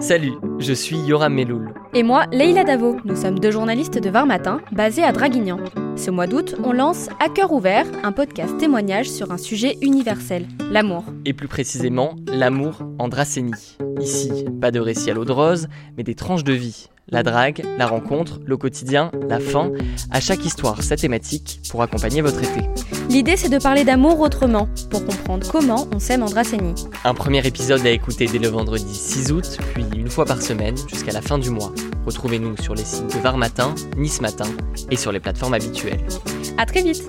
Salut, je suis Yoram Meloul. Et moi, Leïla Davo. Nous sommes deux journalistes de Var Matin, basés à Draguignan. Ce mois d'août, on lance À cœur ouvert, un podcast témoignage sur un sujet universel, l'amour. Et plus précisément, l'amour en Dracénie. Ici, pas de récit à l'eau de rose, mais des tranches de vie. La drague, la rencontre, le quotidien, la fin, à chaque histoire sa thématique pour accompagner votre été. L'idée, c'est de parler d'amour autrement, pour comprendre comment on s'aime en Dracénie. Un premier épisode à écouter dès le vendredi 6 août, puis une fois par semaine jusqu'à la fin du mois. Retrouvez-nous sur les sites de Var Matin, Nice Matin et sur les plateformes habituelles. À très vite